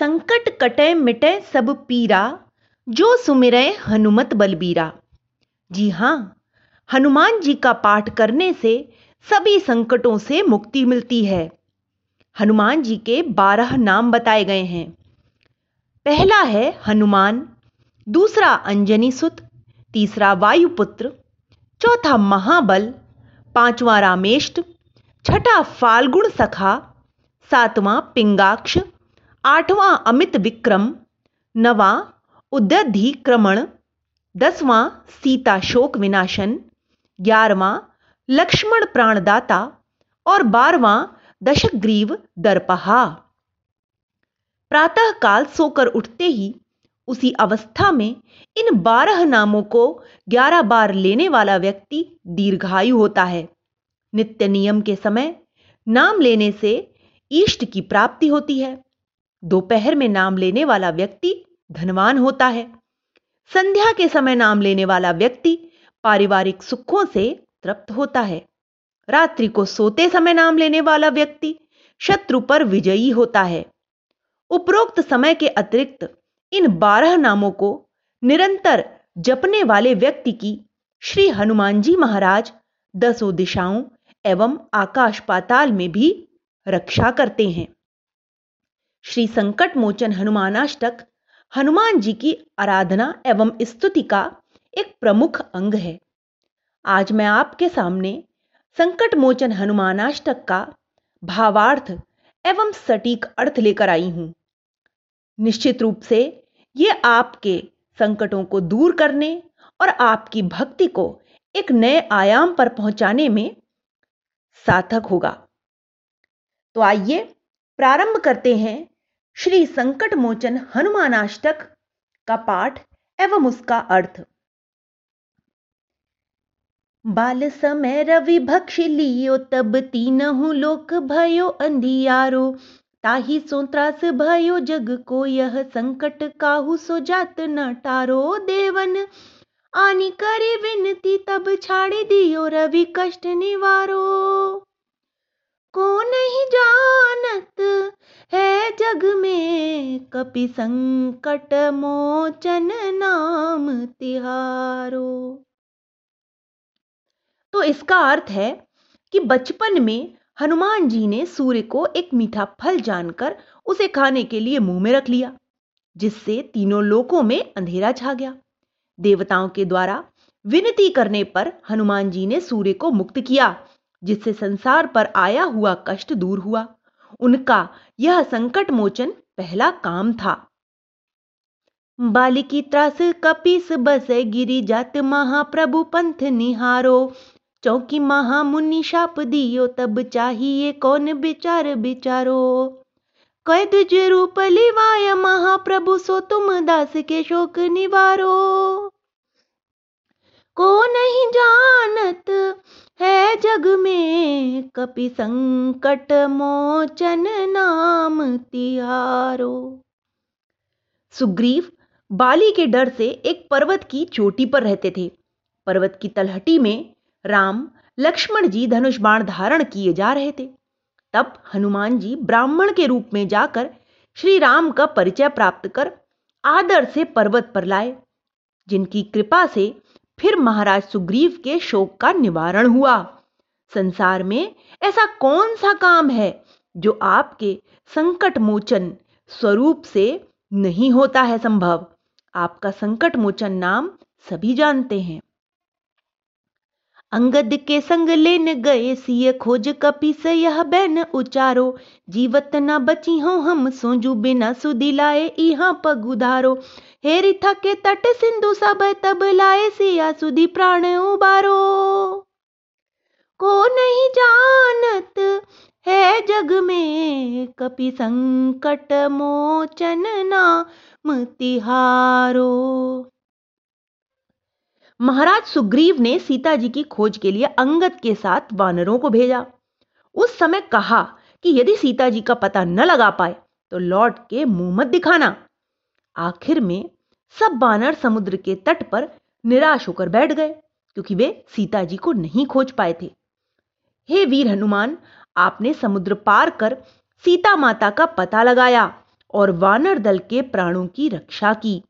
संकट कटे मिटे सब पीरा, जो सुमिरे हनुमत बलबीरा। जी हाँ, हनुमान जी का पाठ करने से सभी संकटों से मुक्ति मिलती है। हनुमान जी के बारह नाम बताए गए हैं। पहला है हनुमान, दूसरा अंजनी सुत, तीसरा वायुपुत्र, चौथा महाबल, पांचवा रामेष्ट, छठा फाल्गुण सखा, सातवां पिंगाक्ष आठवां अमित विक्रम, नवा उदधि क्रमण दसवां सीता शोक विनाशन, ग्यारहवां लक्ष्मण प्राणदाता और बारहवां दशग्रीव दर्पहा। प्रातः काल सोकर उठते ही उसी अवस्था में इन बारह नामों को ग्यारह बार लेने वाला व्यक्ति दीर्घायु होता है। नित्य नियम के समय नाम लेने से इष्ट की प्राप्ति होती है। दोपहर में नाम लेने वाला व्यक्ति धनवान होता है। संध्या के समय नाम लेने वाला व्यक्ति पारिवारिक सुखों से तृप्त होता है। रात्रि को सोते समय नाम लेने वाला व्यक्ति शत्रु पर विजयी होता है। उपरोक्त समय के अतिरिक्त इन बारह नामों को निरंतर जपने वाले व्यक्ति की श्री हनुमान जी महाराज दसों दिशाओं एवं आकाश पाताल में भी रक्षा करते हैं। श्री संकट मोचन हनुमानाष्टक, हनुमान जी की आराधना एवं स्तुति का एक प्रमुख अंग है। आज मैं आपके सामने संकट मोचन हनुमानाष्टक का भावार्थ एवं सटीक अर्थ लेकर आई हूँ। निश्चित रूप से ये आपके संकटों को दूर करने और आपकी भक्ति को एक नए आयाम पर पहुँचाने में सार्थक होगा। तो आइए प्रारंभ करते हैं श्री संकट मोचन हनुमानाष्टक का पाठ एवं उसका अर्थ। बाल समय रवि भक्ष लियो, तब तीनहु लोक भयो अंधियारो। ताही सो त्रास भयो जग को, यह संकट काहू सो जात न टारो। देवन, आनी करे विनती, तब छाड़ी दियो रवि कष्ट निवारो। को नहीं जानत है जग में कपि संकट मोचन नाम तिहारो। तो इसका अर्थ है कि बचपन में हनुमान जी ने सूर्य को एक मीठा फल जानकर उसे खाने के लिए मुँह में रख लिया, जिससे तीनों लोकों में अंधेरा छा गया। देवताओं के द्वारा विनती करने पर हनुमान जी ने सूर्य को मुक्त किया। जिससे संसार पर आया हुआ कष्ट दूर हुआ। उनका यह संकट मोचन पहला काम था। बालिकी त्रास कपीस बस गिरी जात महाप्रभु पंथ निहारो। चौकी महामुनि शाप दियो तब चाहिए कौन विचार विचारो। कैद जे रूप लिवाय महाप्रभु सो तुम दास के शोक निवारो। को नहीं जानत है जग में कपि संकट मोचन नाम तिहारो। सुग्रीव बाली के डर से एक पर्वत की चोटी पर रहते थे। पर्वत की तलहटी में राम, लक्ष्मण जी धनुष बाण धारण किए जा रहे थे। तब हनुमान जी ब्राह्मण के रूप में जाकर श्री राम का परिचय प्राप्त कर आदर से पर्वत पर लाए, जिनकी कृपा से फिर महाराज सुग्रीव के शोक का निवारण हुआ। संसार में ऐसा कौन सा काम है जो आपके संकट मोचन स्वरूप से नहीं होता है संभव? आपका संकट मोचन नाम सभी जानते हैं। अंगद के संग लेन गए सिय खोज कपि से यह बैन उचारो। जीवत न बची हो हम सोजू बिना सुदिलाए इहा पगुधारो हेरी थके तट सिंधु सब तब लाए सिया सुधी प्राण उबारो। को नहीं जानत है जग में कपि संकट मोचन नाम तिहारो। महाराज सुग्रीव ने सीता जी की खोज के लिए अंगद के साथ वानरों को भेजा। उस समय कहा कि यदि सीता जी का पता न लगा पाए तो लौट के मुँह मत दिखाना। आखिर में सब बानर समुद्र के तट पर निराश होकर बैठ गए, क्योंकि वे सीता जी को नहीं खोज पाए थे। हे वीर हनुमान, आपने समुद्र पार कर सीता माता का पता लगाया और वानर दल के प्राणों की रक्षा की।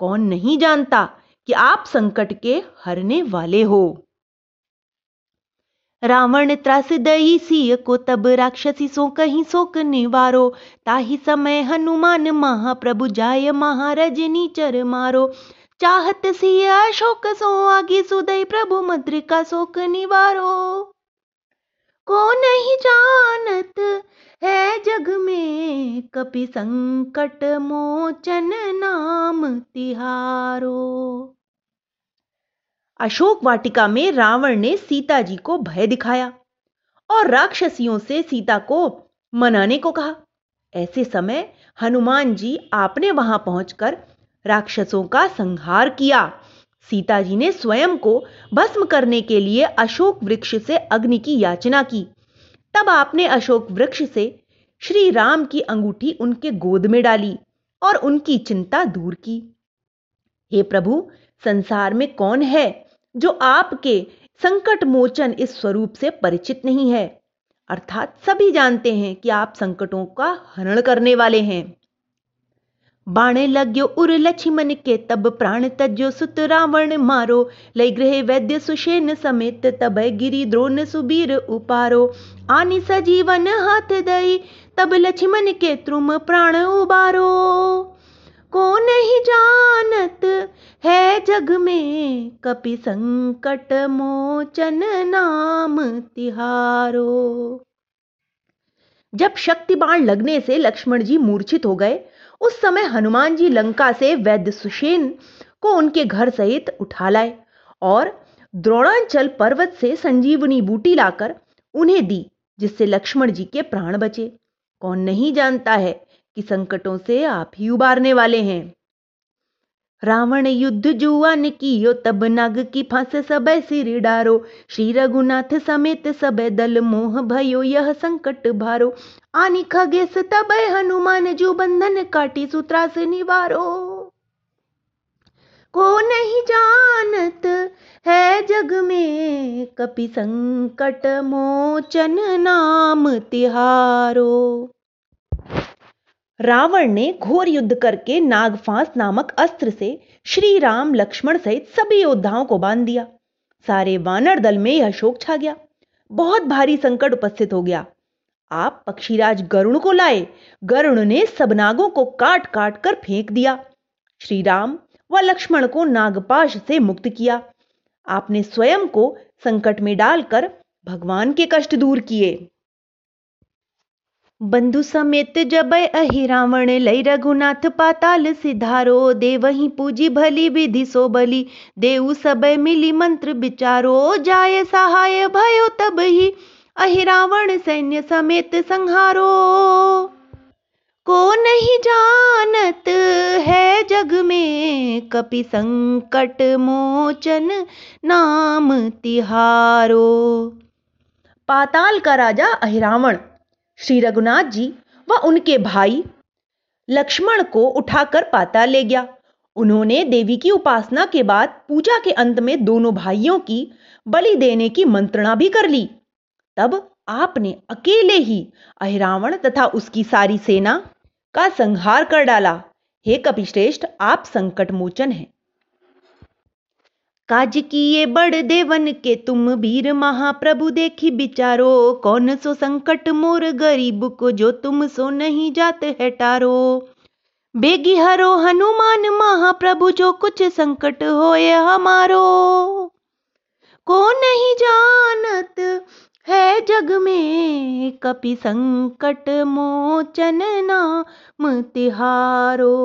कौन नहीं जानता कि आप संकट के हरने वाले हो। रावण त्रास दई सिय को तब राक्षसी सो कहीं सोक निवारो। ताही समय हनुमान महाप्रभु जाय महारजनी चर मारो। चाहत सिय अशोक सो आगे सुदय प्रभु मद्रिका शोक निवारो। को नहीं जानत है जग में कपि संकट मोचन नाम तिहारो। अशोक वाटिका में रावण ने सीता जी को भय दिखाया और राक्षसियों से सीता को मनाने को कहा। ऐसे समय हनुमान जी आपने वहाँ पहुंचकर राक्षसों का संहार किया। सीता जी ने स्वयं को भस्म करने के लिए अशोक वृक्ष से अग्नि की याचना की। तब आपने अशोक वृक्ष से श्री राम की अंगूठी उनके गोद में डाली और उनकी चिंता दूर की। हे प्रभु, संसार में कौन है जो आपके संकट मोचन इस स्वरूप से परिचित नहीं है। अर्थात सभी जानते हैं कि आप संकटों का हरण करने वाले हैं। बाणे लग्यो उर लक्ष्मण के तब प्राण तज्यो सुत रावण मारो, लय गृह वैद्य सुशेन समेत तब गिरी द्रोण सुबीर उपारो। आनी सजीवन हाथ दई, तब लक्ष्मण के त्रुम प्राण उबारो। को नहीं जानत है जग में कपि संकट मोचन नाम तिहारो। जब शक्ति बाण लगने से लक्ष्मण जी मूर्छित हो गए, उस समय हनुमान जी लंका से वैद्य सुशेन को उनके घर सहित उठा लाए और द्रोणांचल पर्वत से संजीवनी बूटी लाकर उन्हें दी, जिससे लक्ष्मण जी के प्राण बचे। कौन नहीं जानता है कि संकटों से आप ही उबारने वाले हैं। रावण युद्ध जुआन कियो, तब नाग की फांस सब सिर डारो। श्री रघुनाथ समेत सब दल मोह भयो, यह संकट भारो। आनी खगेस तब हनुमान जू बंधन काटी, सूत्रास निवारो। को नहीं जानत है जग में कपि संकट मोचन नाम तिहारो। रावण ने घोर युद्ध करके नागफांस नामक अस्त्र से श्री राम लक्ष्मण सहित सभी योद्धाओं को बाँध दिया। सारे वानर दल में यह शोक छा गया। बहुत भारी संकट उपस्थित हो गया। आप पक्षीराज गरुण को लाए, गरुण ने सब नागों को काट काट कर फेंक दिया। श्री राम व लक्ष्मण को नागपाश से मुक्त किया। आपने स्वयं को संकट में डालकर भगवान के कष्ट दूर किए। बंधु समेत जब अहि रावण लय रघुनाथ पाताल सिधारो। देवही पूजी भली, विधि सो बली। देव सब मिली मंत्र विचारो जाय सहाय भयो तब ही अहि रावण सैन्य समेत संहारो। को नहीं जानत है जग में कपि संकट मोचन नाम तिहारो। पाताल का राजा अहिरावण श्री रघुनाथ जी व उनके भाई लक्ष्मण को उठाकर पाता ले गया। उन्होंने देवी की उपासना के बाद पूजा के अंत में दोनों भाइयों की बलि देने की मंत्रणा भी कर ली। तब आपने अकेले ही अहिरावण तथा उसकी सारी सेना का संहार कर डाला। हे कपिश्रेष्ठ, आप संकट मोचन हैं। काज किए बड़ देवन के तुम वीर महाप्रभु देखी बिचारो। कौन सो संकट मोर गरीब को जो तुम सो नहीं जात है टारो। बेगी हरो हनुमान महाप्रभु जो कुछ संकट होए हमारो। को नहीं जानत है जग में कपि संकट मोचन नाम तिहारो।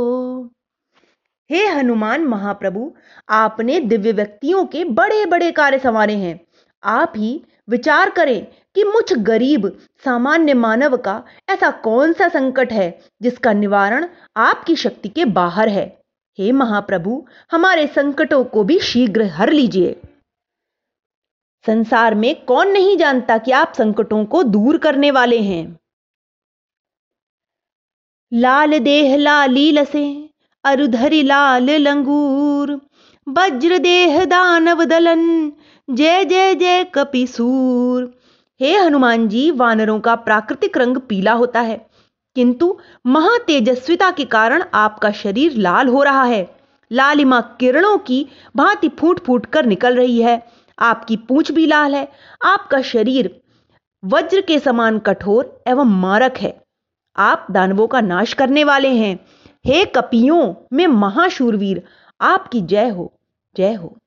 हे हनुमान महाप्रभु, आपने दिव्य व्यक्तियों के बड़े बड़े कार्य संवारे हैं। आप ही विचार करें कि मुझ गरीब, सामान्य मानव का ऐसा कौन सा संकट है, जिसका निवारण आपकी शक्ति के बाहर है। हे महाप्रभु, हमारे संकटों को भी शीघ्र हर लीजिए। संसार में कौन नहीं जानता कि आप संकटों को दूर करने वाले हैं। लाल देह लाली लसे अरुधरि लाल लंगूर वज्र देह दानव दलन जय जय जय कपिसूर। हे हनुमान जी, वानरों का प्राकृतिक रंग पीला होता है, किंतु महातेजस्विता के कारण आपका शरीर लाल हो रहा है। लालिमा किरणों की भांति फूट फूट कर निकल रही है। आपकी पूंछ भी लाल है। आपका शरीर वज्र के समान कठोर एवं मारक है। आप दानवों का नाश करने वाले हैं। हे कपियों में महाशूरवीर आपकी जय हो जय हो।